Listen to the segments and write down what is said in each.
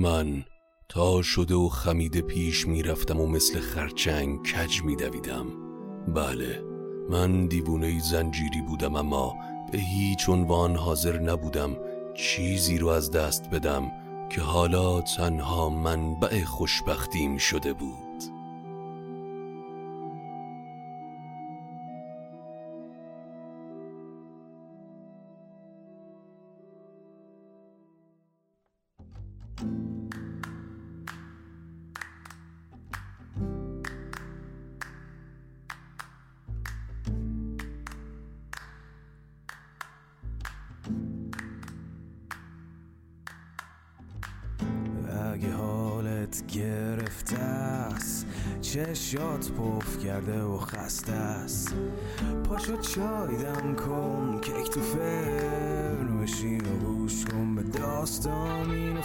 من تا شده و خمیده پیش می‌رفتم و مثل خرچنگ کج میدویدم. بله من دیوونه زنجیری بودم اما به هیچ عنوان حاضر نبودم چیزی رو از دست بدم که حالا تنها منبع خوشبختیم شده بود. پف کرده و خسته است. پاشو چای دم کن کیک تو فرن بشین و گوش کن به داستان این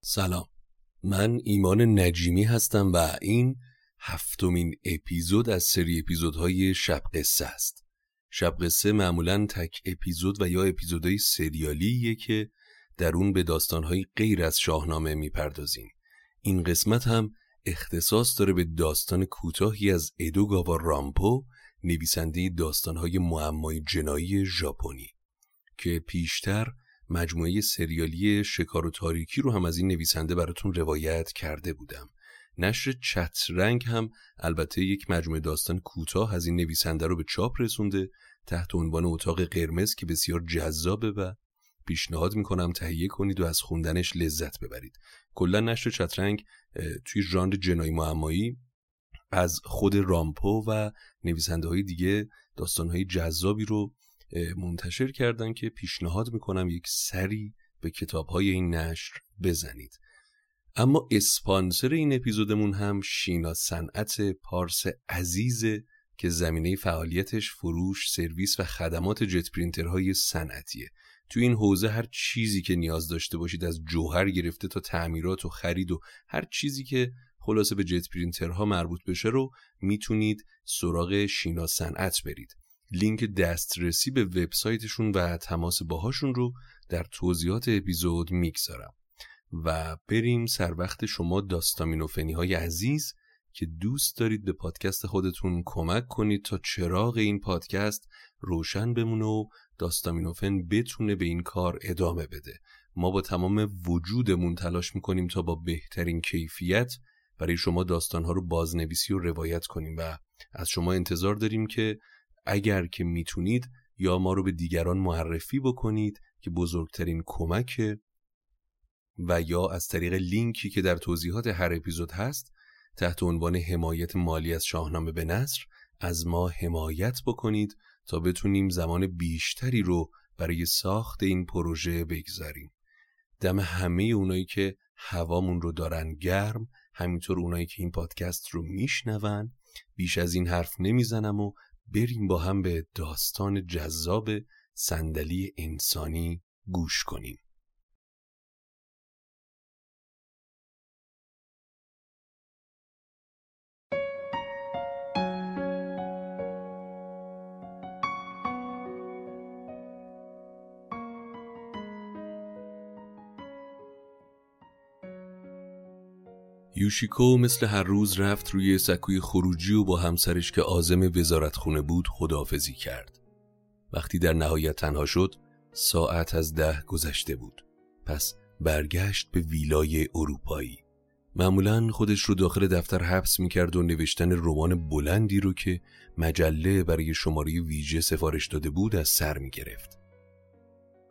سلام. من ایمان نجیمی هستم و این هفتمین اپیزود از سری اپیزودهای شب قصه است. شب قصه معمولا تک اپیزود و یا اپیزودهای سریالیه که در اون به داستانهای غیر از شاهنامه می‌پردازیم. این قسمت هم اختصاص داره به داستان کوتاهی از ادوگاوا رامپو نویسنده داستانهای معمای جنایی ژاپنی که پیشتر مجموعه سریالی شکار و تاریکی رو هم از این نویسنده براتون روایت کرده بودم. نشر چترنگ هم البته یک مجموعه داستان کوتاه از این نویسنده رو به چاپ رسونده تحت عنوان اتاق قرمز که بسیار جذابه و پیشنهاد می‌کنم تهیه کنید و از خوندنش لذت ببرید. کلا نشر چترنگ توی ژانر جنایی معمایی از خود رامپو و نویسنده های دیگه داستان های جذابی رو منتشر کردن که پیشنهاد می‌کنم یک سری به کتاب های این نشر بزنید اما اسپانسر این اپیزودمون هم شینا صنعت پارس عزیزه که زمینه فعالیتش فروش، سرویس و خدمات جت پرینترهای صنعتیه. تو این حوزه هر چیزی که نیاز داشته باشید از جوهر گرفته تا تعمیرات و خرید و هر چیزی که خلاصه به جت پرینترها مربوط بشه رو می‌تونید سراغ شینا صنعت برید. لینک دسترسی به وبسایتشون و تماس باهاشون رو در توضیحات اپیزود می‌گذارم. و بریم سر وقت شما داستامینوفنی های عزیز که دوست دارید به پادکست خودتون کمک کنید تا چراغ این پادکست روشن بمونه و داستامینوفن بتونه به این کار ادامه بده. ما با تمام وجودمون تلاش می‌کنیم تا با بهترین کیفیت برای شما داستانها رو بازنویسی و روایت کنیم و از شما انتظار داریم که اگر که می‌تونید یا ما رو به دیگران معرفی بکنید که بزرگترین کمک و یا از طریق لینکی که در توضیحات هر اپیزود هست تحت عنوان حمایت مالی از شاهنامه به نصر از ما حمایت بکنید تا بتونیم زمان بیشتری رو برای ساخت این پروژه بگذاریم. دم همه اونایی که هوامون رو دارن گرم همینطور اونایی که این پادکست رو میشنون بیش از این حرف نمی‌زنم و بریم با هم به داستان جذاب صندلی انسانی گوش کنیم. یوشیکو مثل هر روز رفت روی سکوی خروجی و با همسرش که آزم وزارت خونه بود خداحافظی کرد. وقتی در نهایت تنها شد ساعت از ده گذشته بود. پس برگشت به ویلای اروپایی. معمولا خودش رو داخل دفتر حبس می‌کرد و نوشتن رمان بلندی رو که مجله برای شماره ویژه سفارش داده بود از سر می‌گرفت.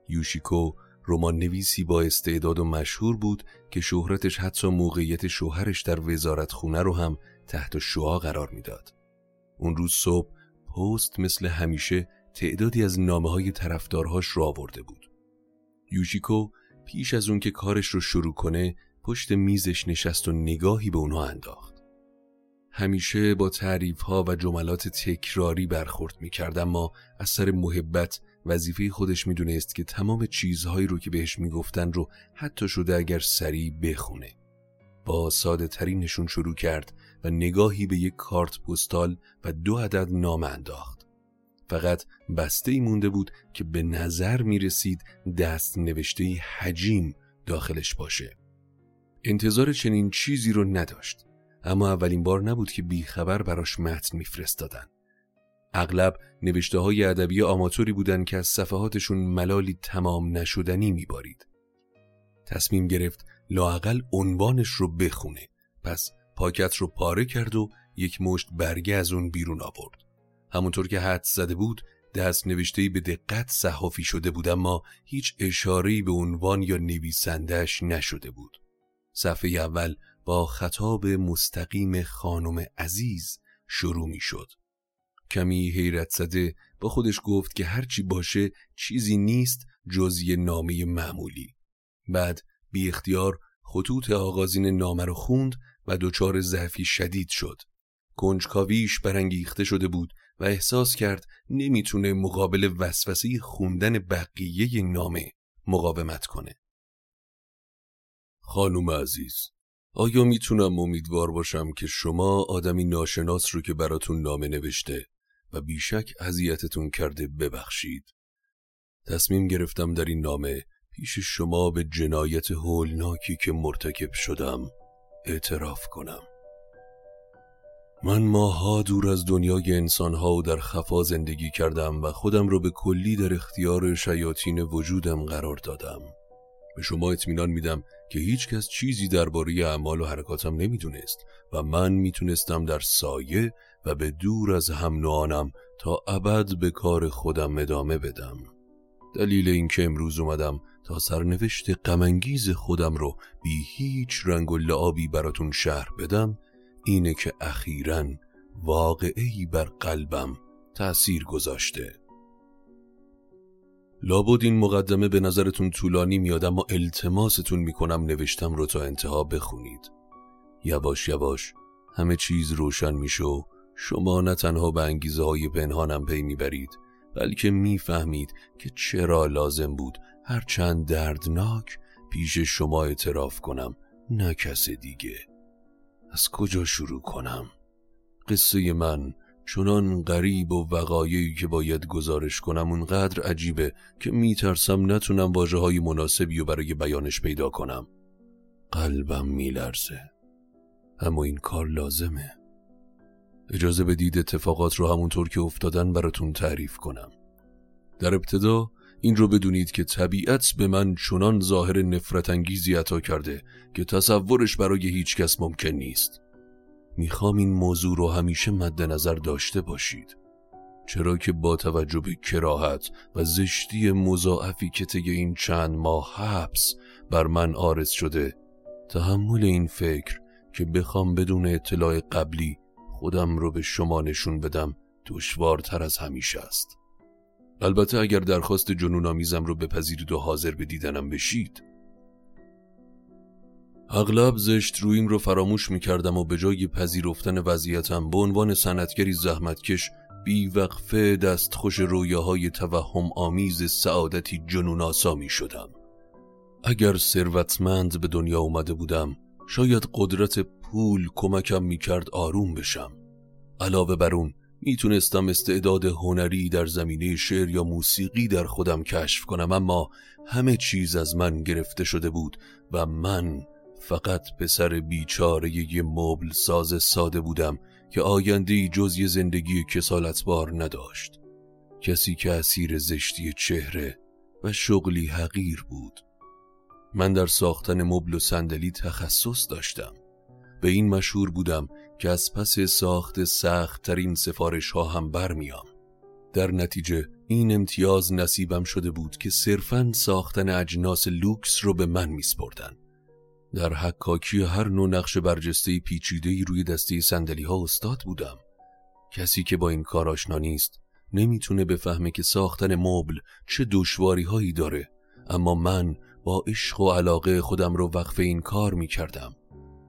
یوشیکو رمان نویسی با استعداد و مشهور بود که شهرتش حتی موقعیت شوهرش در وزارت خونه رو هم تحت شعا قرار می‌داد. اون روز صبح پست مثل همیشه تعدادی از نامه های طرفدارهاش را آورده بود. یوشیکو پیش از اون که کارش رو شروع کنه پشت میزش نشست و نگاهی به اونها انداخت. همیشه با تعریف ها و جملات تکراری برخورد می کرد اما از سر محبت وظیفه خودش می‌دونست که تمام چیزهایی رو که بهش می‌گفتن رو حتی شده اگر سریع بخونه. با ساده ترینشون شروع کرد و نگاهی به یک کارت پستال و دو عدد نام انداخت. فقط بسته ای مونده بود که به نظر می رسید دست نوشته حجیم داخلش باشه. انتظار چنین چیزی رو نداشت اما اولین بار نبود که بیخبر براش متن میفرستادن. اغلب نوشته های ادبی آماتوری بودند که از صفحاتشون ملالی تمام نشدنی میبارید. تصمیم گرفت لاقل عنوانش رو بخونه. پس پاکت رو پاره کرد و یک مشت برگه از اون بیرون آورد. همونطور که حد زده بود دست نوشته به دقت صحافی شده بود اما هیچ اشاره‌ای به عنوان یا نویسندهش نشده بود. صفحه اول با خطاب مستقیم خانم عزیز شروع می شد. کمی حیرت زده با خودش گفت که هرچی باشه چیزی نیست جز یه نامه معمولی. بعد بی اختیار خطوط آغازین نامه رو خوند و دچار ضعفی شدید شد. کنجکاویش برانگیخته شده بود و احساس کرد نمی‌تونه مقابل وسوسه خوندن بقیه نامه مقاومت کنه. خانم عزیز آیا می‌تونم امیدوار باشم که شما آدمی ناشناس رو که براتون نامه نوشته و بیشک اذیتتون کرده ببخشید. تصمیم گرفتم در این نامه پیش شما به جنایت هولناکی که مرتکب شدم اعتراف کنم. من ماها دور از دنیای انسانها و در خفا زندگی کردم و خودم رو به کلی در اختیار شیاطین وجودم قرار دادم. به شما اطمینان میدم که هیچ کس چیزی درباره اعمال و حرکاتم نمی‌دونست و من می‌تونستم در سایه و به دور از هم نوانم تا ابد به کار خودم ادامه بدم. دلیل اینکه امروز اومدم تا سرنوشت غمانگیز خودم رو بی هیچ رنگ و لعابی براتون شهر بدم اینه که اخیرا واقعی بر قلبم تأثیر گذاشته. لابد این مقدمه به نظرتون طولانی میاد اما التماستون می‌کنم نوشتم رو تا انتها بخونید. یواش یواش همه چیز روشن میشه و شما نه تنها به انگیزه های پنهانم پی می‌برید بلکه می‌فهمید که چرا لازم بود هرچند دردناک پیش شما اعتراف کنم نه کس دیگه. از کجا شروع کنم؟ قصه من چنان غریب و وقایعی که باید گزارش کنم اونقدر عجیبه که میترسم نتونم واجه های مناسبی و برای بیانش پیدا کنم. قلبم میلرزه. اما این کار لازمه. اجازه بدید اتفاقات رو همونطور که افتادن براتون تعریف کنم. در ابتدا این رو بدونید که طبیعت به من چنان ظاهر نفرت انگیزی عطا کرده که تصورش برای هیچ کس ممکن نیست. می‌خوام این موضوع رو همیشه مد نظر داشته باشید. چرا که با توجه به کراهت و زشتی مضاعفی که طی این چند ماه حبس بر من آرز شده تحمل این فکر که بخوام بدون اطلاع قبلی خودم رو به شما نشون بدم دشوارتر از همیشه است. البته اگر درخواست جنون آمیزم رو بپذیرید و حاضر به دیدنم بشید. اغلب زشت رویم رو فراموش می کردم و به جای پذیرفتن وضعیتم به عنوان سنتگری زحمتکش بیوقفه دستخوش رویاهای توهم آمیز سعادتی جنوناسا می شدم اگر ثروتمند به دنیا اومده بودم شاید قدرت پول کمکم می کرد آروم بشم. علاوه بر اون می‌تونستم استعداد هنری در زمینه شعر یا موسیقی در خودم کشف کنم اما همه چیز از من گرفته شده بود و من فقط پسر بیچاره یه مبل ساز ساده بودم که آینده جز یه زندگی کسالتبار نداشت. کسی که اسیر زشتی چهره و شغلی حقیر بود. من در ساختن مبل و صندلی تخصص داشتم. به این مشهور بودم که از پس ساخت سخت ترین سفارش ها هم برمیام در نتیجه این امتیاز نصیبم شده بود که صرفا ساختن اجناس لوکس رو به من میسپردن. در حکاکی هر نوع نقش برجسته پیچیده روی دسته سندلی ها استاد بودم. کسی که با این کار آشنا نیست نمی‌تونه بفهمه که ساختن مبل چه دشواری هایی داره اما من با عشق و علاقه خودم رو وقف این کار می‌کردم.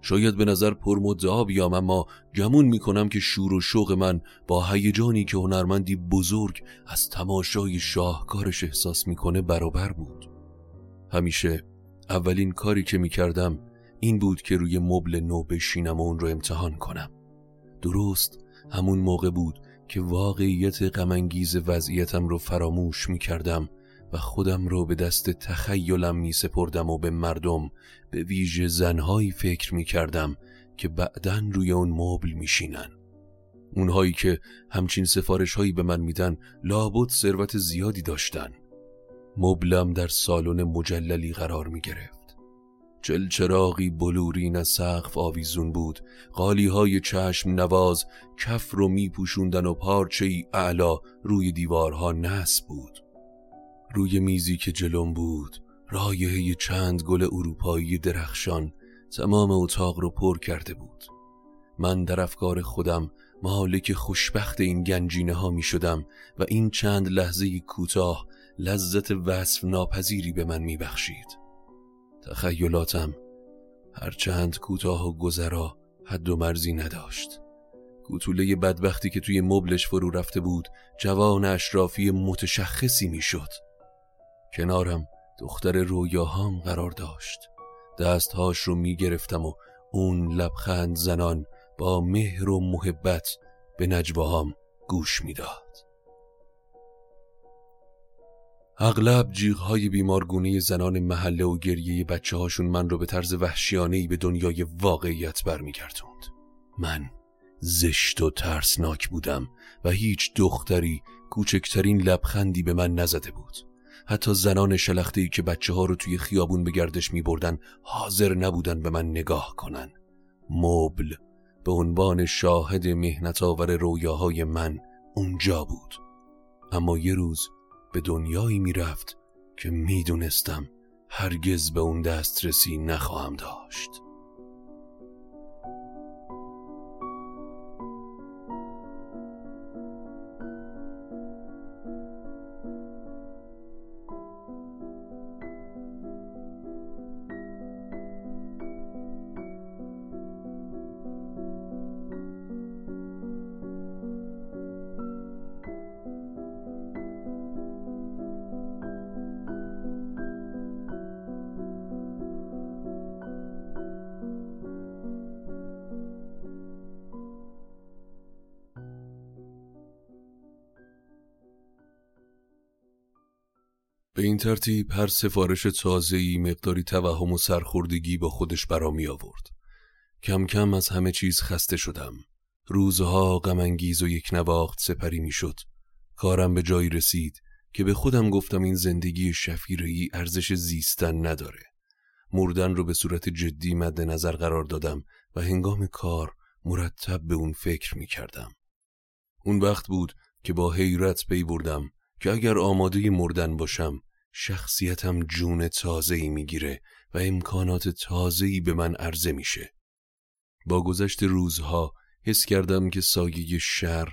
شاید به نظر پرمدعا بیام اما گمون می‌کنم که شور و شوق من با هیجانی که هنرمندی بزرگ از تماشای شاهکارش احساس می‌کنه برابر بود. همیشه اولین کاری که می‌کردم این بود که روی مبل نو بشینم و اون رو امتحان کنم. درست همون موقع بود که واقعیت غمانگیز وضعیتم رو فراموش می‌کردم و خودم رو به دست تخیلم می سپردم و به مردم به ویژه زنهایی فکر می کردم که بعدن روی اون مبل می شینن. اونهایی که همچین سفارش هایی به من میدن لابد ثروت زیادی داشتن. مبلم در سالن مجللی قرار می گرفت. چلچراغی بلورین از سقف آویزون بود. قالی های چشم نواز کف رو می پوشوندن و پارچه ای اعلا روی دیوارها نصب بود. روی میزی که جلوم بود رایحه چند گل اروپایی درخشان تمام اتاق رو پر کرده بود من در افکار خودم مالک خوشبخت این گنجینه ها می شدم و این چند لحظه کوتاه لذت وصف ناپذیری به من می بخشید. تخیلاتم هرچند کوتاه و گذرا حد و مرزی نداشت کوتوله بدبختی که توی مبلش فرو رفته بود جوان اشرافی متشخصی می‌شد. کنارم دختر رویاهام قرار داشت دستهاش رو می‌گرفتم و اون لبخند زنان با مهر و محبت به نجواهام گوش می‌داد. اغلب جیغهای بیمارگونه زنان محله و گریه بچه هاشون من رو به طرز وحشیانهی به دنیای واقعیت برمیگردوند. من زشت و ترسناک بودم و هیچ دختری کوچکترین لبخندی به من نزده بود. حتی زنان شلخته که بچه ها رو توی خیابون به گردش می بردن حاضر نبودن به من نگاه کنن. مبل به عنوان شاهد مهنت آور رویاهای من اونجا بود. اما یه روز به دنیایی می‌رفت که می‌دونستم هرگز به اون دسترسی نخواهم داشت. به این ترتیب هر سفارش تازه‌ای مقداری توهم و سرخوردگی با خودش برا می آورد. کم کم از همه چیز خسته شدم. روزها غمانگیز و یک نواخت سپری می شد. کارم به جایی رسید که به خودم گفتم این زندگی شفیرهی ارزش زیستن نداره. مردن رو به صورت جدی مد نظر قرار دادم و هنگام کار مرتب به اون فکر می کردم. اون وقت بود که با حیرت پی بردم که اگر آماده مردن باشم شخصیتم جون تازه‌ای می‌گیره و امکانات تازه‌ای به من عرضه میشه. با گذشت روزها حس کردم که سایه شر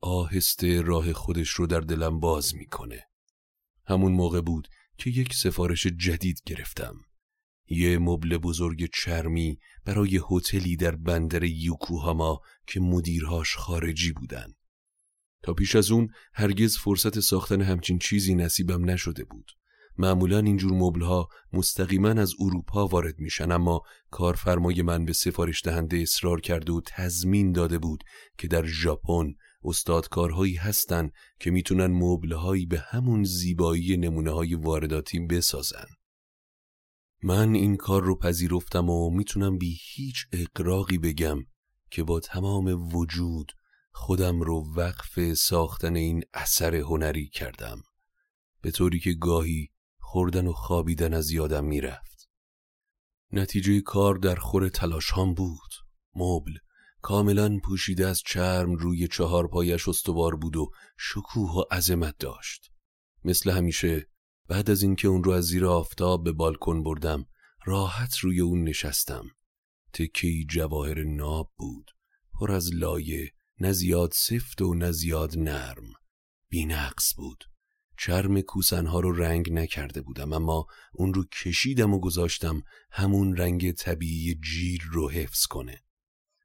آهسته راه خودش رو در دلم باز می‌کنه. همون موقع بود که یک سفارش جدید گرفتم. یه مبل بزرگ چرمی برای هتلی در بندر یوکوهاما که مدیرهاش خارجی بودن. تا پیش از اون هرگز فرصت ساختن همچین چیزی نصیبم نشده بود. معمولا اینجور مبلها مستقیما از اروپا وارد میشن اما کارفرمای من به سفارش دهنده اصرار کرده و تضمین داده بود که در ژاپن استادکارهایی هستن که می‌تونن مبلهایی به همون زیبایی نمونه های وارداتی بسازن. من این کار رو پذیرفتم و می‌تونم بی هیچ اقراقی بگم که با تمام وجود خودم رو وقف ساختن این اثر هنری کردم به طوری که گاهی خوردن و خوابیدن از یادم می‌رفت. نتیجه کار در خور تلاش هم بود. مبل. کاملا پوشیده از چرم روی چهار پایش استوار بود و شکوه و عظمت داشت. مثل همیشه بعد از اینکه اون رو از زیر آفتاب به بالکن بردم راحت روی اون نشستم. تکی جواهر ناب بود. پر از لایه. نه زیاد سفت و نه زیاد نرم. بینقص بود. چرم کوسنها رو رنگ نکرده بودم اما اون رو کشیدم و گذاشتم همون رنگ طبیعی جیر رو حفظ کنه.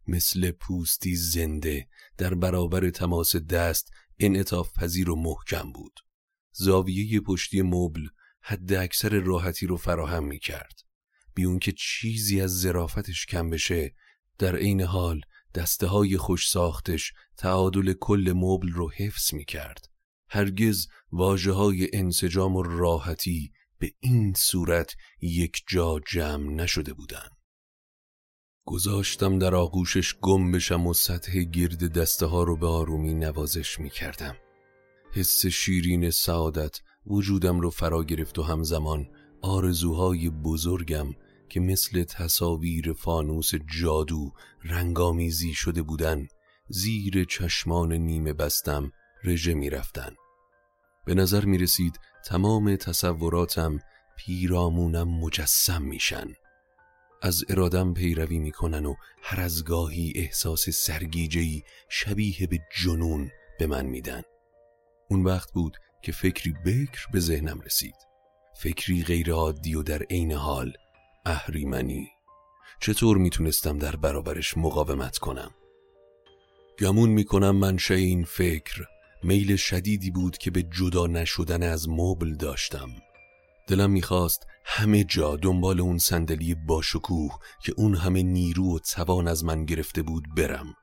مثل پوستی زنده در برابر تماس دست انعطاف پذیر و محکم بود. زاویه پشتی مبل حد اکثر راحتی رو فراهم می کرد بی اون که چیزی از زرافتش کم بشه در عین حال دسته های خوش ساختش تعادل کل مبل رو حفظ می کرد. هرگز واجه های انسجام و راحتی به این صورت یک جا جمع نشده بودن. گذاشتم در آغوشش گم بشم و سطح گرد دسته ها رو به آرومی نوازش می کردم. حس شیرین سعادت وجودم رو فرا گرفت و همزمان آرزوهای بزرگم که مثل تصاویر فانوس جادو رنگامیزی شده بودن زیر چشمان نیمه بستم رژه می رفتن. به نظر می رسید تمام تصوراتم پیرامونم مجسم میشن. از ارادم پیروی می‌کنن و هر از گاهی احساس سرگیجهی شبیه به جنون به من میدن. اون وقت بود که فکری بکر به ذهنم رسید. فکری غیر عادی و در عین حال اهریمنی. چطور می‌تونستم در برابرش مقاومت کنم؟ گمون می‌کنم منشه این فکر میل شدیدی بود که به جدا نشدن از مبل داشتم. دلم می‌خواست همه جا دنبال اون صندلی باشکوه که اون همه نیرو و توان از من گرفته بود برم.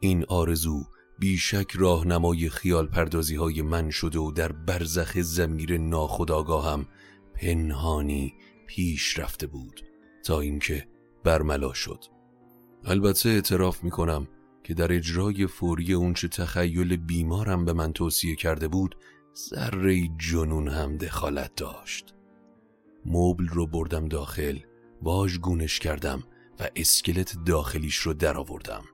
این آرزو بیشک راهنمای خیال پردازی های من شده و در برزخ زمیر ناخداگاهم پنهانی پیش رفته بود تا اینکه برملا شد. البته اعتراف می‌کنم که در اجرای فوری اونچه تخیل بیمارم به من توصیه کرده بود ذره جنون هم دخالت داشت مبل رو بردم داخل واژگونش کردم و اسکلت داخلیش رو درآوردم.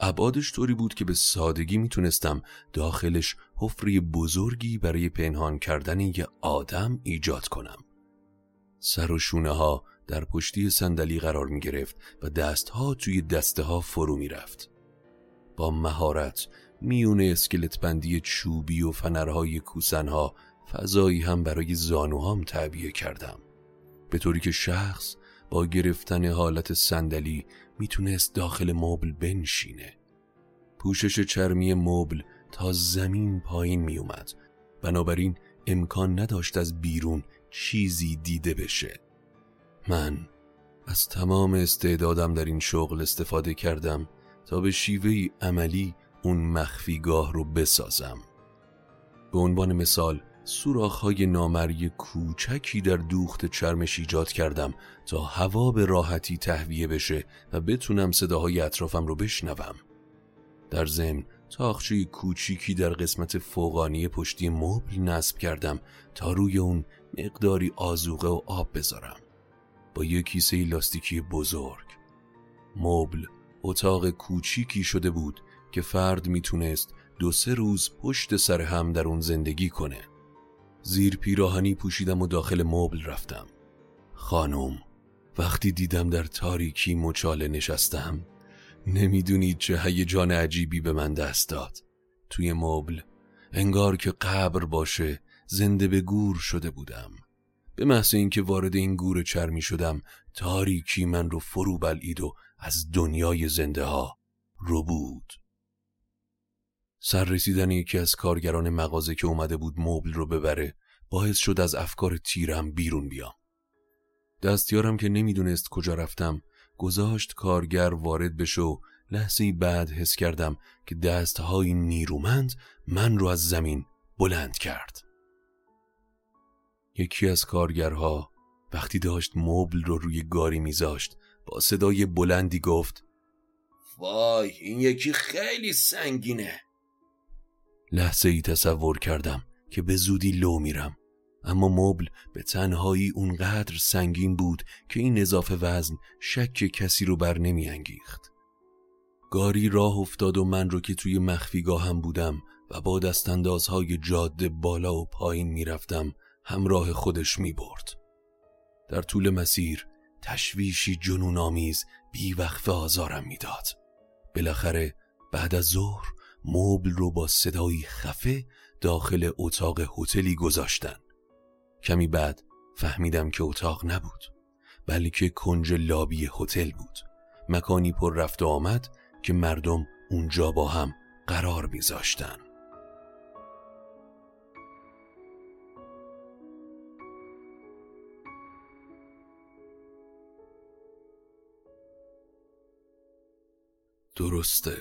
ابعادش طوری بود که به سادگی می‌تونستم داخلش حفری بزرگی برای پنهان کردن یه آدم ایجاد کنم. سر و شونه ها در پشتی صندلی قرار می گرفت و دستها توی دسته ها فرو می رفت. با مهارت میون اسکلت بندی چوبی و فنرهای کوسنها. فضایی هم برای زانوهام تعبیه کردم. به طوری که شخص با گرفتن حالت صندلی می‌تونست داخل مبل بنشینه. پوشش چرمی مبل تا زمین پایین میومد. بنابراین امکان نداشت از بیرون چیزی دیده بشه. من از تمام استعدادم در این شغل استفاده کردم. تا به شیوهی عملی اون مخفیگاه رو بسازم به عنوان مثال سوراخ‌های نامری کوچکی در دوخت چرمش ایجاد کردم تا هوا به راحتی تهویه بشه و بتونم صداهای اطرافم رو بشنوم. در ضمن تاخچه کوچیکی در قسمت فوقانی پشتی مبل نصب کردم تا روی اون مقداری آزوقه و آب بذارم. با یک کیسه لاستیکی بزرگ. مبل اتاق کوچیکی شده بود که فرد می‌تونست دو سه روز پشت سر هم در اون زندگی کنه. زیر پیراهنی پوشیدم و داخل مبل رفتم. خانم وقتی دیدم در تاریکی مچاله نشستم نمی‌دونید چه هیجان عجیبی به من دست داد. توی مبل انگار که قبر باشه زنده به گور شده بودم. به محض اینکه وارد این گور چرمی شدم تاریکی من رو فرو بلعید و از دنیای زنده ها رو بود. سر رسیدن یکی از کارگران مغازه که اومده بود مبل رو ببره باعث شد از افکار تیرم بیرون بیام. دستیارم که نمی‌دونست کجا رفتم گذاشت کارگر وارد بشه و لحظه بعد حس کردم که دستهای نیرومند من رو از زمین بلند کرد. یکی از کارگرها وقتی داشت مبل رو روی گاری میذاشت با صدای بلندی گفت وای این یکی خیلی سنگینه لحظه ای تصور کردم که به زودی لو میرم اما مبل به تنهایی اونقدر سنگین بود که این اضافه وزن شک کسی رو بر نمی انگیخت. گاری راه افتاد و من رو که توی مخفیگاه هم بودم و با دستاندازهای جاده بالا و پایین می‌رفتم همراه خودش می برد. در طول مسیر تشویشی جنون آمیز وقف آزارم می‌داد. بالاخره بعد از ظهر مبل رو با صدایی خفه داخل اتاق هتلی گذاشتن. کمی بعد فهمیدم که اتاق نبود بلکه کنج لابی هتل بود مکانی پر رفت و آمد که مردم اونجا با هم قرار میذاشتن درسته.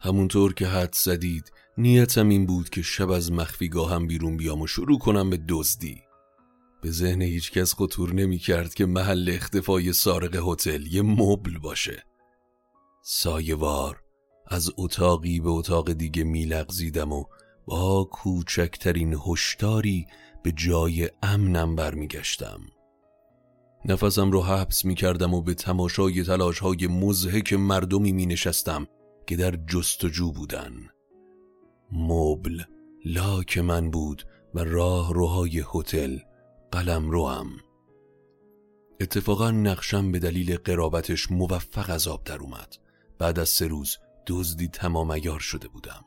همونطور که حد زدید نیتم این بود که شب از مخفیگاهم بیرون بیام و شروع کنم به دزدی. به ذهن هیچ کس خطور نمی کرد که محل اختفای سارق هتل یه مبل باشه. سایوار از اتاقی به اتاق دیگه میلغزیدم و با کوچکترین هشداری به جای امنم برمیگشتم. نفسم رو حبس می کردم و به تماشای تلاش های مزهک مردمی می نشستم که در جستجو بودن. مبل لاک من بود و راه روهای هتل قلم روم اتفاقا نقشم به دلیل قرابتش موفق از آب در اومد. بعد از سه روز دزدی تمام ایار شده بودم.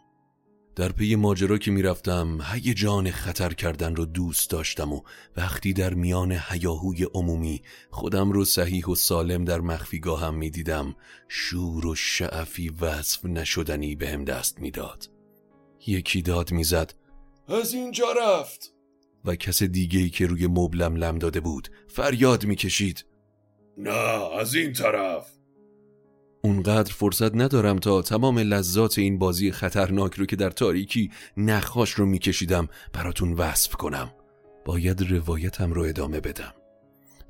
در پی ماجرا که می‌رفتم جان خطر کردن رو دوست داشتم و وقتی در میان هیاهوی عمومی خودم رو صحیح و سالم در مخفیگاهم می‌دیدم شور و شعفی وصف نشدنی بهم دست می‌داد. یکی داد می‌زد از اینجا رفت. و کس دیگه که روی مبلم لم داده بود فریاد می‌کشید نه از این طرف. اونقدر فرصت ندارم تا تمام لذات این بازی خطرناک رو که در تاریکی نخاش رو میکشیدم براتون وصف کنم. باید روایتم رو ادامه بدم.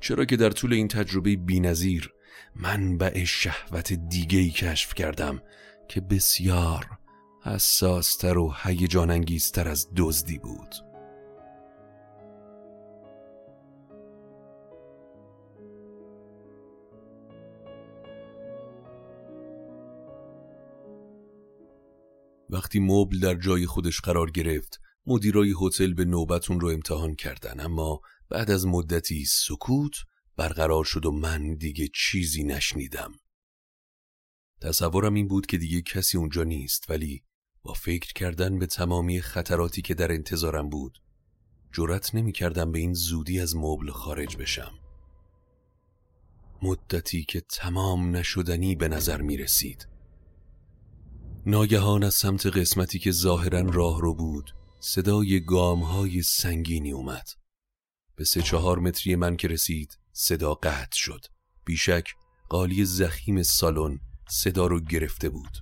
چرا که در طول این تجربه بینظیر منبع شهوت دیگهی کشف کردم که بسیار حساستر و هیجان انگیزتر از دزدی بود. وقتی مبل در جای خودش قرار گرفت مدیرای هتل به نوبتون رو امتحان کردن اما بعد از مدتی سکوت برقرار شد و من دیگه چیزی نشنیدم. تصورم این بود که دیگه کسی اونجا نیست ولی با فکر کردن به تمامی خطراتی که در انتظارم بود جرأت نمی کردم به این زودی از مبل خارج بشم. مدتی که تمام نشدنی به نظر می رسید ناگهان از سمت قسمتی که ظاهرا راه رو بود صدای گام های سنگینی اومد. به سه چهار متری من که رسید صدا قطع شد. بیشک قالی زخیم سالن صدا رو گرفته بود.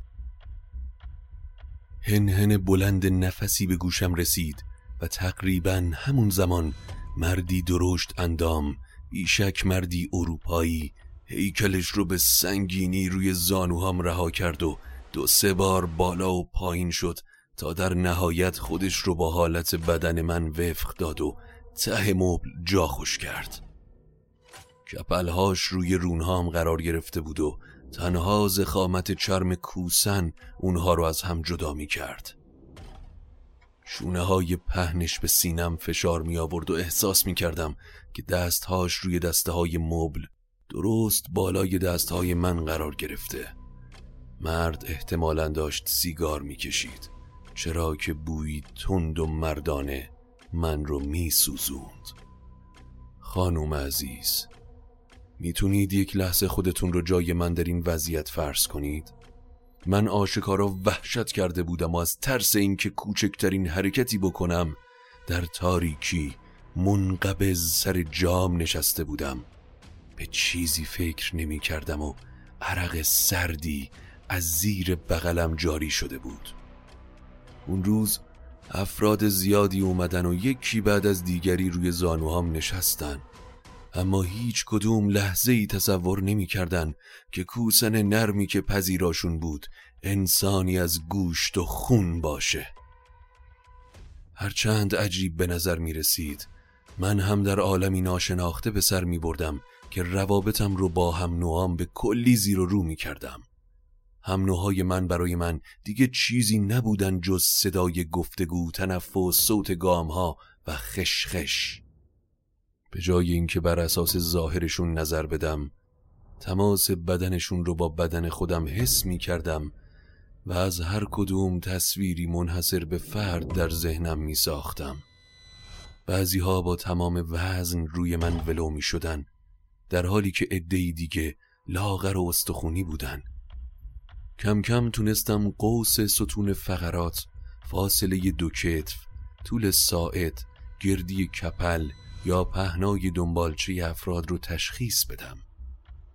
هن هن بلند نفسی به گوشم رسید و تقریبا همون زمان مردی درشت اندام بیشک مردی اروپایی هیکلش رو به سنگینی روی زانوهام رها کرد و دو سه بار بالا و پایین شد تا در نهایت خودش رو با حالت بدن من وفق داد و ته مبل جا خوش کرد. کپلهاش روی رونهام قرار گرفته بود و تنها زخامت چرم کوسن اونها رو از هم جدا می کرد. شونه های پهنش به سینم فشار می آورد و احساس می کردم که دستهاش روی دسته های مبل درست بالای دست های من قرار گرفته. مرد احتمالا داشت سیگار می کشید چرا که بوی تند و مردانه من رو می سوزوند خانوم عزیز می‌تونید یک لحظه خودتون رو جای من در این وضعیت فرض کنید؟ من آشکارا وحشت کرده بودم و از ترس اینکه کوچکترین حرکتی بکنم در تاریکی منقبض سر جام نشسته بودم. به چیزی فکر نمی کردم و عرق سردی از زیر بغلم جاری شده بود. اون روز افراد زیادی اومدن و یکی بعد از دیگری روی زانوهام نشستن. اما هیچ کدوم لحظه ای تصور نمی کردن که کوسن نرمی که پذیراشون بود انسانی از گوشت و خون باشه. هرچند عجیب به نظر می رسید من هم در عالمی ناشناخته به سر می بردم که روابطم رو با هم نوام به کلی زیر و رو می کردم هم نوهای من برای من. دیگه چیزی نبودن جز صدای گفتگو تنفس صوت گام ها و خشخش. به جای اینکه بر اساس ظاهرشون نظر بدم تماس بدنشون رو با بدن خودم حس می کردم و از هر کدوم تصویری منحصر به فرد در ذهنم می ساختم بعضی ها با تمام وزن روی من ولو می شدن در حالی که ادهی دیگه لاغر و استخونی بودن. کم کم تونستم قوس ستون فقرات فاصله دو کتف طول ساعت گردی کپل یا پهنای دنبالچه افراد رو تشخیص بدم.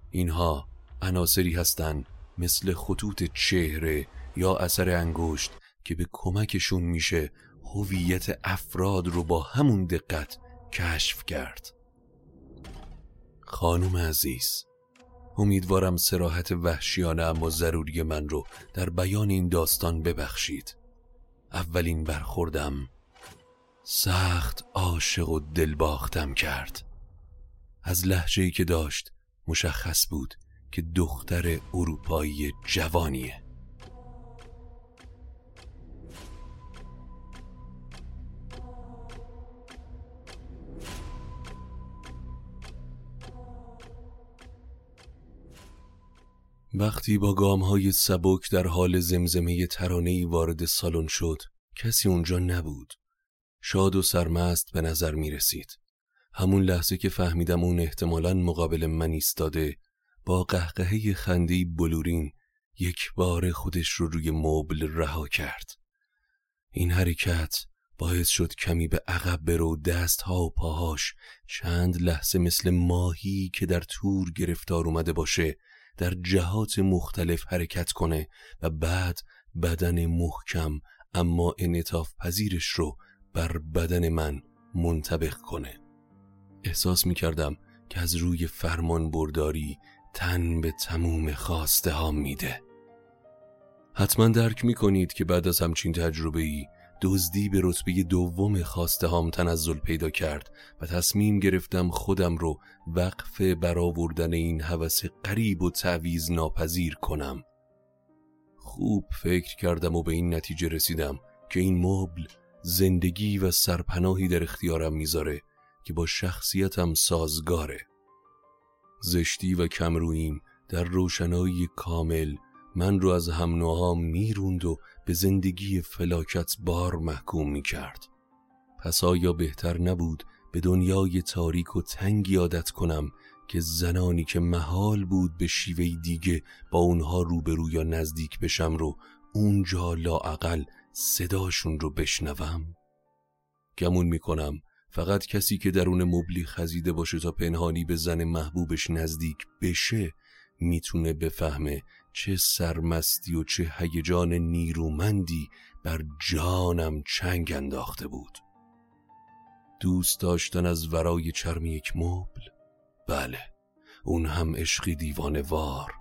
اینها عناصری هستند مثل خطوط چهره یا اثر انگشت که به کمکشون میشه هویت افراد رو با همون دقت کشف کرد. خانم عزیز امیدوارم سراحت وحشیانه اما ضروری من رو در بیان این داستان ببخشید. اولین برخوردم سخت عاشق و دلباختم کرد. از لحجه‌ای که داشت مشخص بود که دختر اروپایی جوانیه. وقتی با گام های سبک در حال زمزمه ترانهی وارد سالن شد کسی اونجا نبود شاد و سرمست به نظر می رسید. همون لحظه که فهمیدم اون احتمالا مقابل من ایستاده با قهقهه خندی بلورین یک بار خودش رو روی مبل رها کرد. این حرکت باعث شد کمی به عقب برو دستها و پاهاش چند لحظه مثل ماهی که در تور گرفتار اومده باشه در جهات مختلف حرکت کنه و بعد بدن محکم اما انطاف پذیرش رو بر بدن من منطبق کنه. احساس می کردم که از روی فرمان برداری تن به تموم خواسته ها میده. حتما درک می کنید که بعد از همچین تجربه ای دزدی به رتبه دوم خواسته هام تنزل پیدا کرد و تصمیم گرفتم خودم رو وقف برآوردن این هوس قریب و تعویز ناپذیر کنم. خوب فکر کردم و به این نتیجه رسیدم که این مبل زندگی و سرپناهی در اختیارم می‌ذاره که با شخصیتم سازگاره. زشتی و کمروییم در روشنایی کامل من رو از هم می‌روند و به زندگی فلاکت بار محکوم می‌کرد. پس آیا بهتر نبود به دنیای تاریک و تنگی عادت کنم که زنانی که محال بود به شیوه دیگه با اونها روبرو یا نزدیک بشم رو اونجا لاعقل صداشون رو بشنوم؟ گمون می‌کنم فقط کسی که درون مبلی خزیده باشه تا پنهانی به زن محبوبش نزدیک بشه می‌تونه بفهمه چه سرمستی و چه هیجان نیرومندی بر جانم چنگ انداخته بود. دوست داشتن از ورای چرم یک مبل؟ بله اون هم عشقی دیوانه وار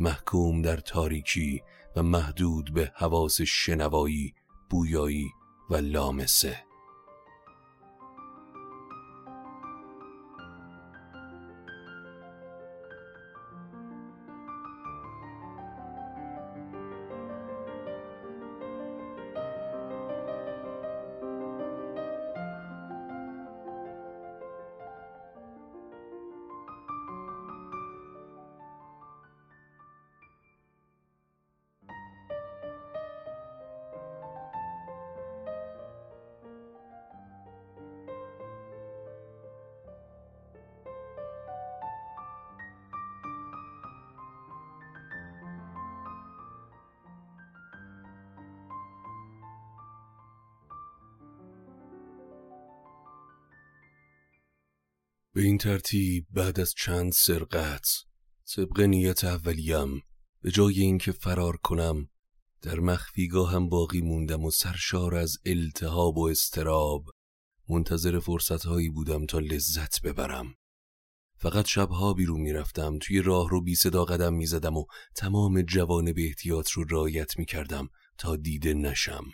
محکوم در تاریکی و محدود به حواس شنوایی بویایی و لامسه. ترتیب بعد از چند سرقت طبق نیت اولیم به جای اینکه فرار کنم در مخفیگاهم باقی موندم و سرشار از التهاب و استراب منتظر فرصتهایی بودم تا لذت ببرم. فقط شبها بیرون می‌رفتم توی راه رو بی صدا قدم می‌زدم و تمام جوانب احتیاط رو رایت می‌کردم تا دیده نشم.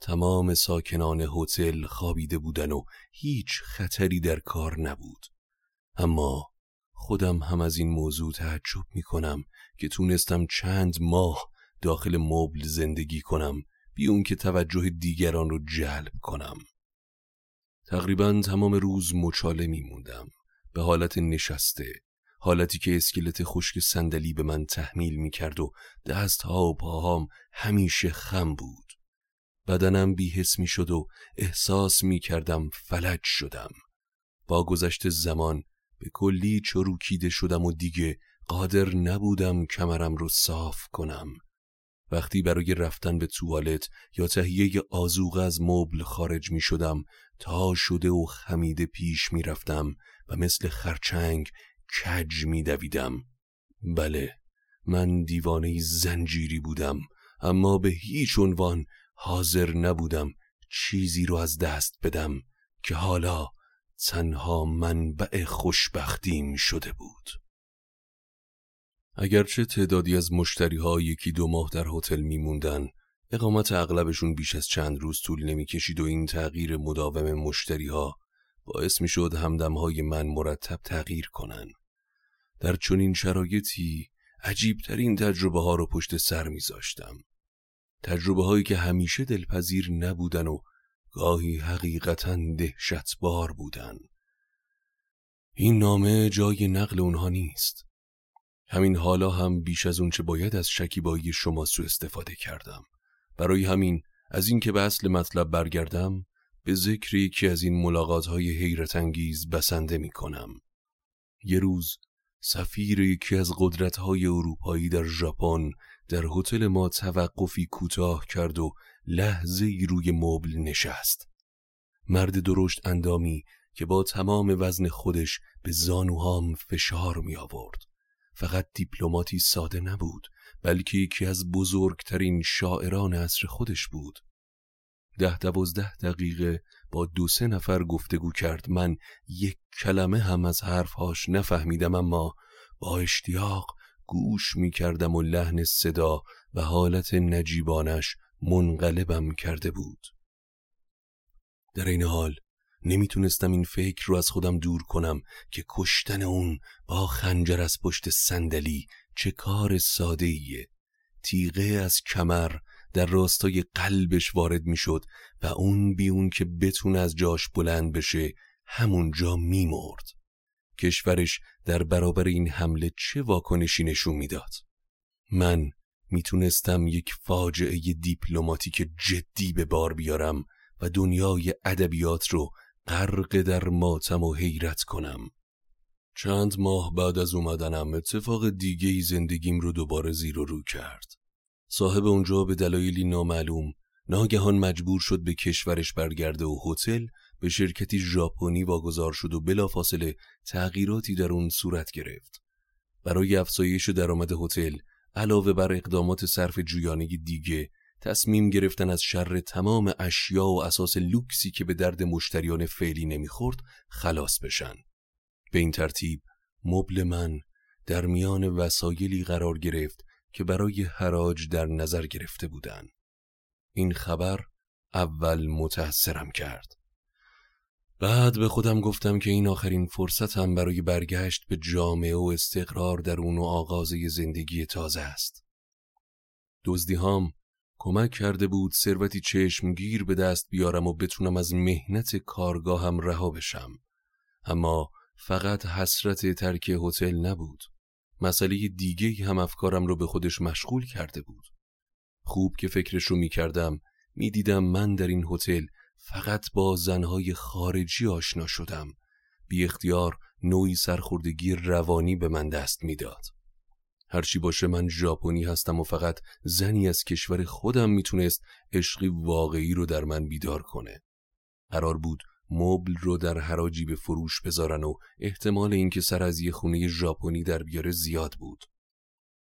تمام ساکنان هتل خوابیده بودن و هیچ خطری در کار نبود. اما خودم هم از این موضوع تعجب می کنم که تونستم چند ماه داخل مبل زندگی کنم بی اون که توجه دیگران رو جلب کنم. تقریبا تمام روز مچاله می موندم به حالت نشسته حالتی که اسکلت خشک صندلی به من تحمیل می کرد و دستها و پاهام همیشه خم بود. بدنم بیحس می شد و احساس می کردم فلج شدم. با گذشت زمان به کلی چروکیده شدم و دیگه قادر نبودم کمرم رو صاف کنم. وقتی برای رفتن به توالت یا تهیه آزوغ از مبل خارج می شدم تا شده و خمیده پیش می رفتم و مثل خرچنگ کج می دویدم. بله من دیوانه زنجیری بودم اما به هیچ عنوان حاضر نبودم چیزی رو از دست بدم که حالا تنها منبع خوشبختیم شده بود. اگرچه تعدادی از مشتری ها یکی دو ماه در هتل میموندن اقامت اغلبشون بیش از چند روز طول نمی‌کشید و این تغییر مداوم مشتری ها باعث می شد همدم های من مرتب تغییر کنن. در چنین شرایطی عجیبترین تجربه ها رو پشت سر میذاشتم. تجربه هایی که همیشه دلپذیر نبودن و گاهی حقیقتا دهشتبار بودن. این نامه جای نقل اونها نیست. همین حالا هم بیش از اونچه باید از شکیبایی شما سو استفاده کردم. برای همین از اینکه به اصل مطلب برگردم به ذکر یکی از این ملاقات های حیرت انگیز بسنده می کنم. یه روز سفیر یکی از قدرت های اروپایی در ژاپن در هتل ما توقفی کوتاه کرد و لحظه ای روی مبل نشست. مرد درشت اندامی که با تمام وزن خودش به زانوهام فشار می آورد. فقط دیپلماتی ساده نبود بلکه یکی از بزرگترین شاعران عصر خودش بود. ده دوازده دقیقه با دو سه نفر گفتگو کرد من یک کلمه هم از حرفهاش نفهمیدم اما با اشتیاق گوش می کردم و لحن صدا و حالت نجیبانش منقلبم کرده بود. در این حال نمی‌تونستم این فکر رو از خودم دور کنم که کشتن اون با خنجر از پشت صندلی چه کار ساده ایه تیغه از کمر در راستای قلبش وارد می‌شد و اون بی اون که بتونه از جاش بلند بشه همونجا میمرد. کشورش در برابر این حمله چه واکنشی نشون می‌داد؟ من می‌تونستم یک فاجعه دیپلماتیک جدی به بار بیارم و دنیای ادبیات رو غرق در ماتم و حیرت کنم چند ماه بعد از اومدنم اتفاق دیگه ای زندگیم رو دوباره زیر و رو کرد صاحب اونجا به دلایلی نامعلوم ناگهان مجبور شد به کشورش برگرده و هتل به شرکتی ژاپنی واگذار شد و بلافاصله تغییراتی در اون صورت گرفت. برای افزایش درآمد هتل علاوه بر اقدامات صرف جویانه دیگه تصمیم گرفتن از شر تمام اشیا و اساس لوکسی که به درد مشتریان فعلی نمی‌خورد خلاص بشن. به این ترتیب مبل من در میان وسایلی قرار گرفت که برای حراج در نظر گرفته بودند. این خبر اول متأثرم کرد. بعد به خودم گفتم که این آخرین فرصتم برای برگشت به جامعه و استقرار در اون و آغاز زندگی تازه است. دزدی هام کمک کرده بود ثروتی چشمگیر به دست بیارم و بتونم از مهنت کارگاهم رها بشم. اما فقط حسرت ترک هتل نبود. مسئله دیگه هم افکارم رو به خودش مشغول کرده بود. خوب که فکرش رو می کردم می دیدم من در این هتل فقط با زنهای خارجی آشنا شدم بی اختیار نوعی سرخوردگی روانی به من دست می‌داد. هرچی باشه من ژاپنی هستم و فقط زنی از کشور خودم می‌تونست عشقی واقعی رو در من بیدار کنه. قرار بود مبل رو در حراجی به فروش بذارن و احتمال اینکه سر از یه خونه ژاپنی در بیاره زیاد بود.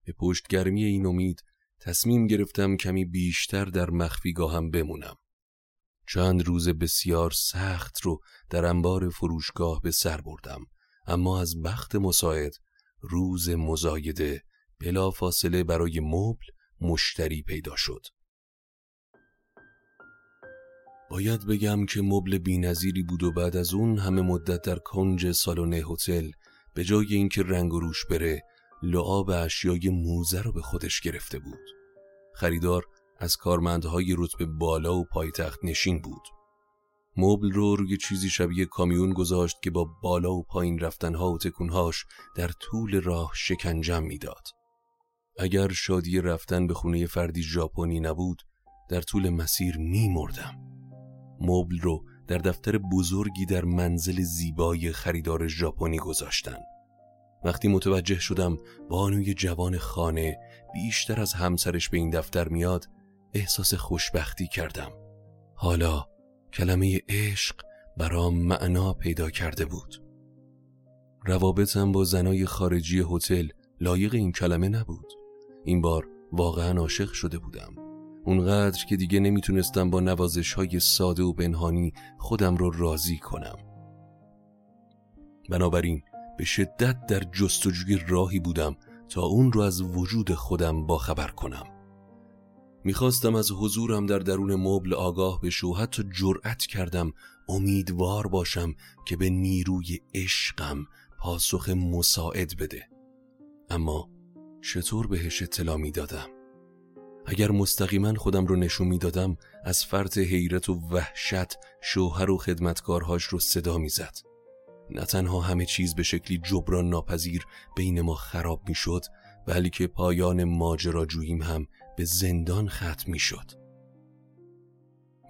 به پشتگرمی این امید تصمیم گرفتم کمی بیشتر در مخفیگاهم بمونم. چند روز بسیار سخت رو در انبار فروشگاه به سر بردم اما از بخت مساعد روز مزایده بلا فاصله برای مبل مشتری پیدا شد. باید بگم که مبل بینظیری بود و بعد از اون همه مدت در کنج سالن هتل به جای اینکه رنگ و روش بره لعاب اشیای موزه رو به خودش گرفته بود. خریدار از کارمندهای رتبه بالا و پایتخت نشین بود. مبل رو روی چیزی شبیه کامیون گذاشت که با بالا و پایین رفتنها و تکونهاش در طول راه شکنجم می‌داد. اگر شادی رفتن به خونه فردی ژاپنی نبود در طول مسیر می مردم. مبل رو در دفتر بزرگی در منزل زیبای خریدار ژاپنی گذاشتن. وقتی متوجه شدم بانوی جوان خانه بیشتر از همسرش به این دفتر میاد احساس خوشبختی کردم. حالا کلمه عشق برام معنا پیدا کرده بود. روابطم با زنای خارجی هتل لایق این کلمه نبود. این بار واقعا عاشق شده بودم. اونقدر که دیگه نمی‌تونستم با نوازش های ساده و بنهانی خودم رو راضی کنم. بنابراین به شدت در جستجوی راهی بودم تا اون رو از وجود خودم باخبر کنم. می‌خواستم از حضورم در درون مبل آگاه بشه و حتی جرأت کردم امیدوار باشم که به نیروی عشقم پاسخ مساعد بده. اما چطور بهش اطلاع می‌دادم؟ اگر مستقیما خودم رو نشون می‌دادم از فرط حیرت و وحشت شوهر و خدمتکارهاش رو صدا می‌زد. نه تنها همه چیز به شکلی جبران ناپذیر بین ما خراب می‌شد بلکه پایان ماجراجوییم هم به زندان ختم می‌شد.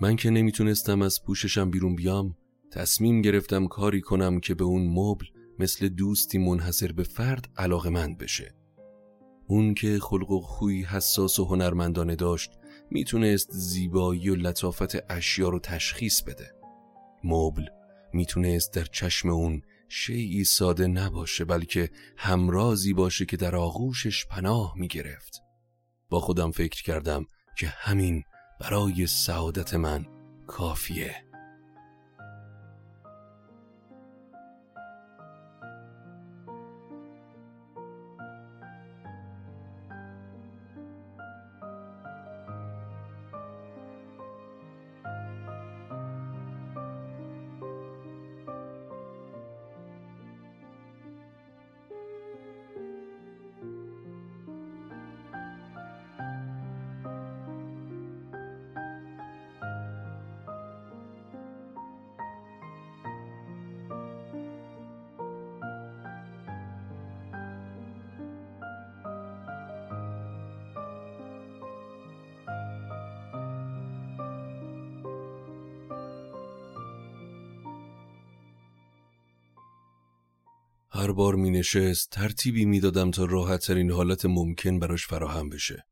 من که نمی‌تونستم از پوششم بیرون بیام تصمیم گرفتم کاری کنم که به اون مبل مثل دوستی منحصر به فرد علاقه مند بشه. اون که خلق و خوی حساس و هنرمندانه داشت می‌تونست زیبایی و لطافت اشیا رو تشخیص بده. مبل می‌تونست در چشم اون شیعی ساده نباشه بلکه همرازی باشه که در آغوشش پناه می‌گرفت. با خودم فکر کردم که همین برای سعادت من کافیه. هر بار می نشست ترتیبی می دادم تا راحت ترین حالت ممکن براش فراهم بشه.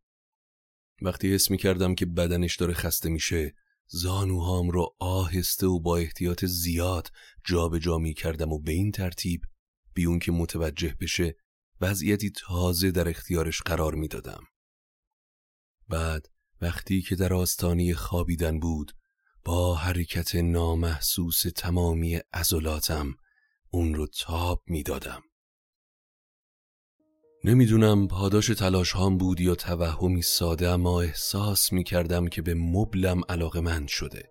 وقتی حس می کردم که بدنش داره خسته میشه زانوهام رو آهسته و با احتیاط زیاد جابجا جا می کردم و به این ترتیب بیون که متوجه بشه وضعیتی تازه در اختیارش قرار می دادم. بعد وقتی که در آستانی خوابیدن بود با حرکت نامحسوس تمامی عضلاتم اون رو تاب می‌دادم. نمی‌دونم پاداش تلاش هام بود یا توهمی ساده اما احساس می کردم که به مبلم علاقه مند شده.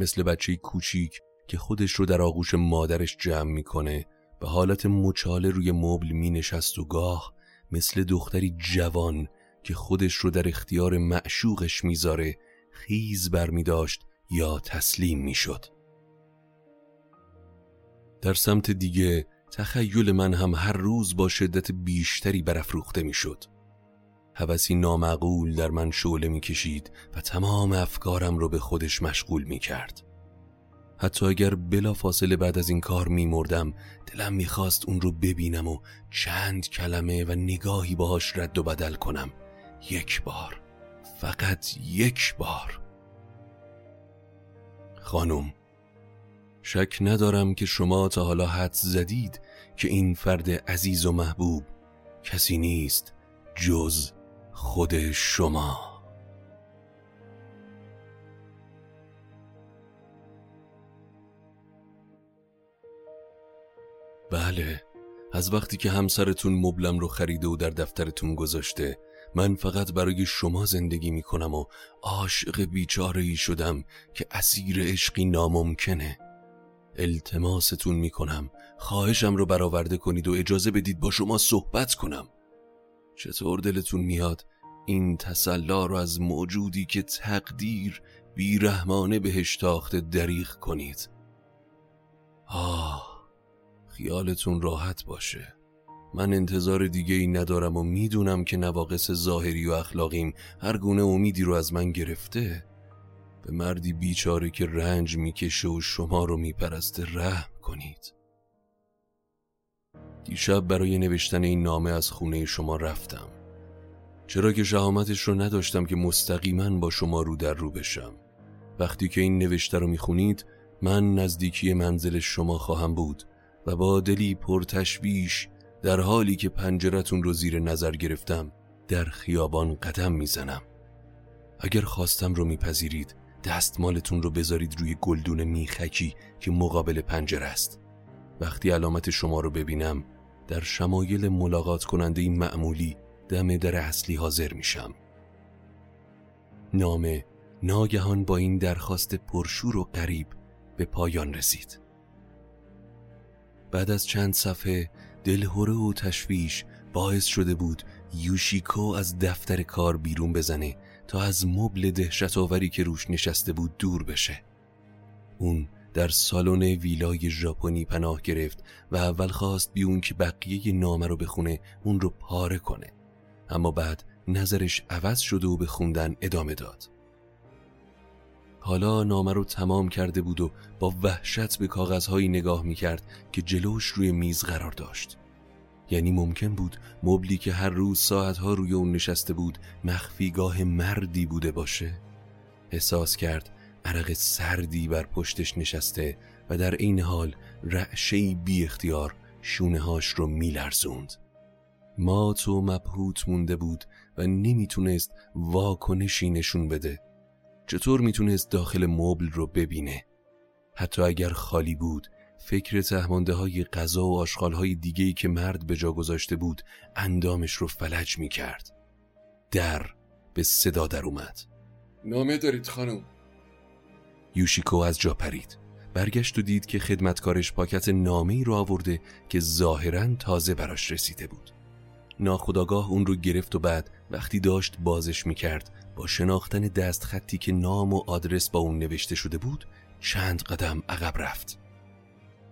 مثل بچه کوچیک که خودش رو در آغوش مادرش جمع می‌کنه به حالت مچاله روی مبل می نشست و گاه مثل دختری جوان که خودش رو در اختیار معشوقش می‌ذاره خیز بر می داشت یا تسلیم می شد. در سمت دیگه تخیل من هم هر روز با شدت بیشتری برافروخته می‌شد. هوسی نامعقول در من شعله می‌کشید و تمام افکارم رو به خودش مشغول می‌کرد. حتی اگر بلا فاصله بعد از این کار میمردم دلم می‌خواست اون رو ببینم و چند کلمه و نگاهی باهاش رد و بدل کنم یک بار فقط یک بار خانم شک ندارم که شما تا حالا حد زدید که این فرد عزیز و محبوب کسی نیست جز خود شما. بله از وقتی که همسرتون مبلم رو خریده و در دفترتون گذاشته من فقط برای شما زندگی می کنم و عاشق بیچاره ای شدم که اسیر عشقی ناممکنه. التماستون می کنم خواهشم رو برآورده کنید و اجازه بدید با شما صحبت کنم. چطور دلتون میاد این تسلا رو از موجودی که تقدیر بیرحمانه بهش تاخته دریغ کنید؟ آه خیالتون راحت باشه. من انتظار دیگه ای ندارم و می‌دونم که نواقص ظاهری و اخلاقیم هر گونه امیدی رو از من گرفته. به مردی بیچاره که رنج می‌کشه و شما رو میپرسته رحم کنید. دیشب برای نوشتن این نامه از خونه شما رفتم. چرا که شهامتش رو نداشتم که مستقیما با شما رو در رو بشم. وقتی که این نوشته رو می‌خونید من نزدیکی منزل شما خواهم بود و با دلی پرتشویش در حالی که پنجرتون رو زیر نظر گرفتم در خیابان قدم می‌زنم. اگر خواستم رو میپذیرید دستمالتون رو بذارید روی گلدون میخکی که مقابل پنجره است. وقتی علامت شما رو ببینم در شمایل ملاقات کننده این معمولی دم در اصلی حاضر میشم. نامه ناگهان با این درخواست پرشور و قریب به پایان رسید. بعد از چند صفحه دلهوره و تشویش باعث شده بود یوشیکو از دفتر کار بیرون بزنه تا از مبل دهشت آوری که روش نشسته بود دور بشه. اون در سالن ویلای ژاپنی پناه گرفت و اول خواست بیون که بقیه نامه رو بخونه اون رو پاره کنه. اما بعد نظرش عوض شده و به خوندن ادامه داد. حالا نامه رو تمام کرده بود و با وحشت به کاغذهایی نگاه می‌کرد که جلوش روی میز قرار داشت. یعنی ممکن بود مبلی که هر روز ساعتها روی اون نشسته بود مخفیگاه مردی بوده باشه؟ احساس کرد عرق سردی بر پشتش نشسته و در این حال رعشهی بی اختیار شونه هاش رو میلرزوند. مات و مبهوت مونده بود و نمی‌تونست واکنشی نشون بده. چطور می‌تونست داخل مبل رو ببینه؟ حتی اگر خالی بود فکر تهمانده های غذا و آشغال های دیگهی که مرد به جا گذاشته بود اندامش رو فلج می‌کرد. در به صدا در اومد. نامه دارید خانم. یوشیکو از جا پرید. برگشت و دید که خدمتکارش پاکت نامه ای رو آورده که ظاهرا تازه براش رسیده بود. ناخداگاه اون رو گرفت و بعد وقتی داشت بازش می‌کرد با شناختن دست خطی که نام و آدرس با اون نوشته شده بود چند قدم عقب رفت.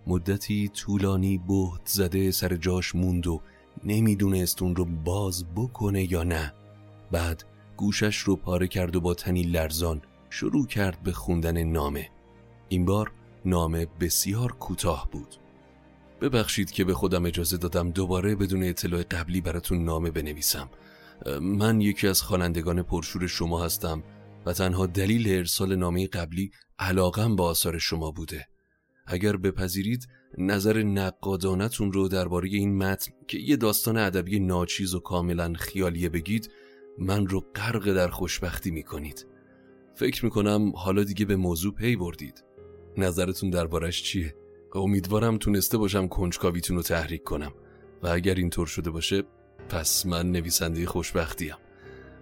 مدتی طولانی بهت زده سر جاش موند و نمی‌دونست اون رو باز بکنه یا نه. بعد گوشش رو پاره کرد و با تنی لرزان شروع کرد به خوندن نامه. این بار نامه بسیار کوتاه بود. ببخشید که به خودم اجازه دادم دوباره بدون اطلاع قبلی براتون نامه بنویسم. من یکی از خوانندگان پرشور شما هستم و تنها دلیل ارسال نامه قبلی علاقم با آثار شما بوده. اگر بپذیرید نظر نقادانتون رو درباره این متن که یه داستان ادبی ناچیز و کاملا خیالیه بگید من رو غرق در خوشبختی می‌کنید. فکر می‌کنم حالا دیگه به موضوع پی بردید. نظرتون دربارش چیه؟ امیدوارم تونسته باشم کنجکاویتون رو تحریک کنم. و اگر اینطور شده باشه پس من نویسنده خوشبختیم.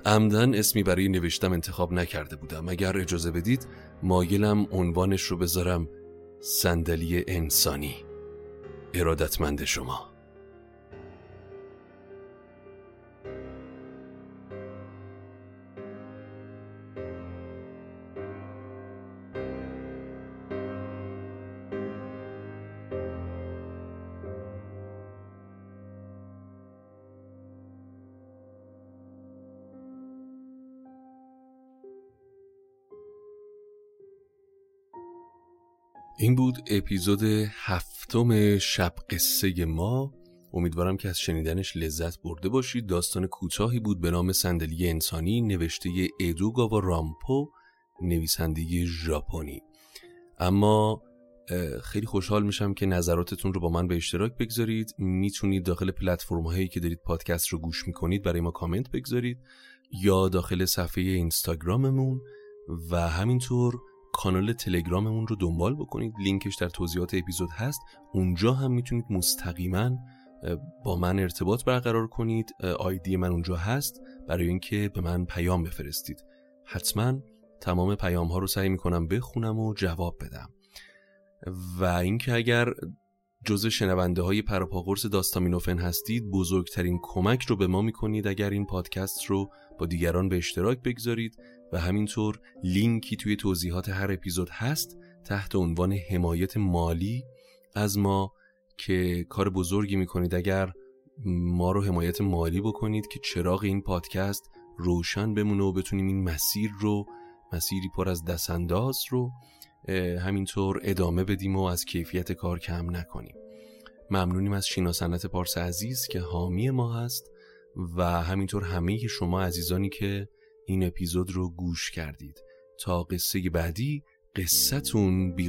عمدن اسمی برای نوشتم انتخاب نکرده بودم. اگر اجازه بدید مایلم عنوانش رو بذارم صندلی انسانی. ارادتمند شما. این بود اپیزود هفتم شب قصه ما. امیدوارم که از شنیدنش لذت برده باشید. داستان کوتاهی بود به نام صندلی انسانی نوشته ادوگاوا رامپو نویسنده ژاپنی. اما خیلی خوشحال میشم که نظراتتون رو با من به اشتراک بگذارید. می‌تونید داخل پلتفرم هایی که دارید پادکست رو گوش می‌کنید برای ما کامنت بگذارید یا داخل صفحه اینستاگراممون و همینطور کانال تلگراممون رو دنبال بکنید. لینکش در توضیحات اپیزود هست. اونجا هم می‌تونید مستقیما با من ارتباط برقرار کنید. آیدی من اونجا هست. برای اینکه به من پیام بفرستید. حتما تمام پیام ها رو سعی می‌کنم بخونم و جواب بدم. و اینکه اگر جزء شنونده های پراپاگورس داستامینوفن هستید بزرگترین کمک رو به ما می‌کنید اگر این پادکست رو با دیگران به اشتراک بگذارید. و همینطور لینکی توی توضیحات هر اپیزود هست تحت عنوان حمایت مالی از ما که کار بزرگی می‌کنید. اگر ما رو حمایت مالی بکنید که چراغ این پادکست روشن بمونه و بتونیم این مسیر رو مسیری پر از دستانداز رو همینطور ادامه بدیم و از کیفیت کار کم نکنیم. ممنونیم از شینا سنت پارس عزیز که حامی ما هست و همینطور همه شما عزیزانی که این اپیزود رو گوش کردید. تا قصه بعدی قصتون بی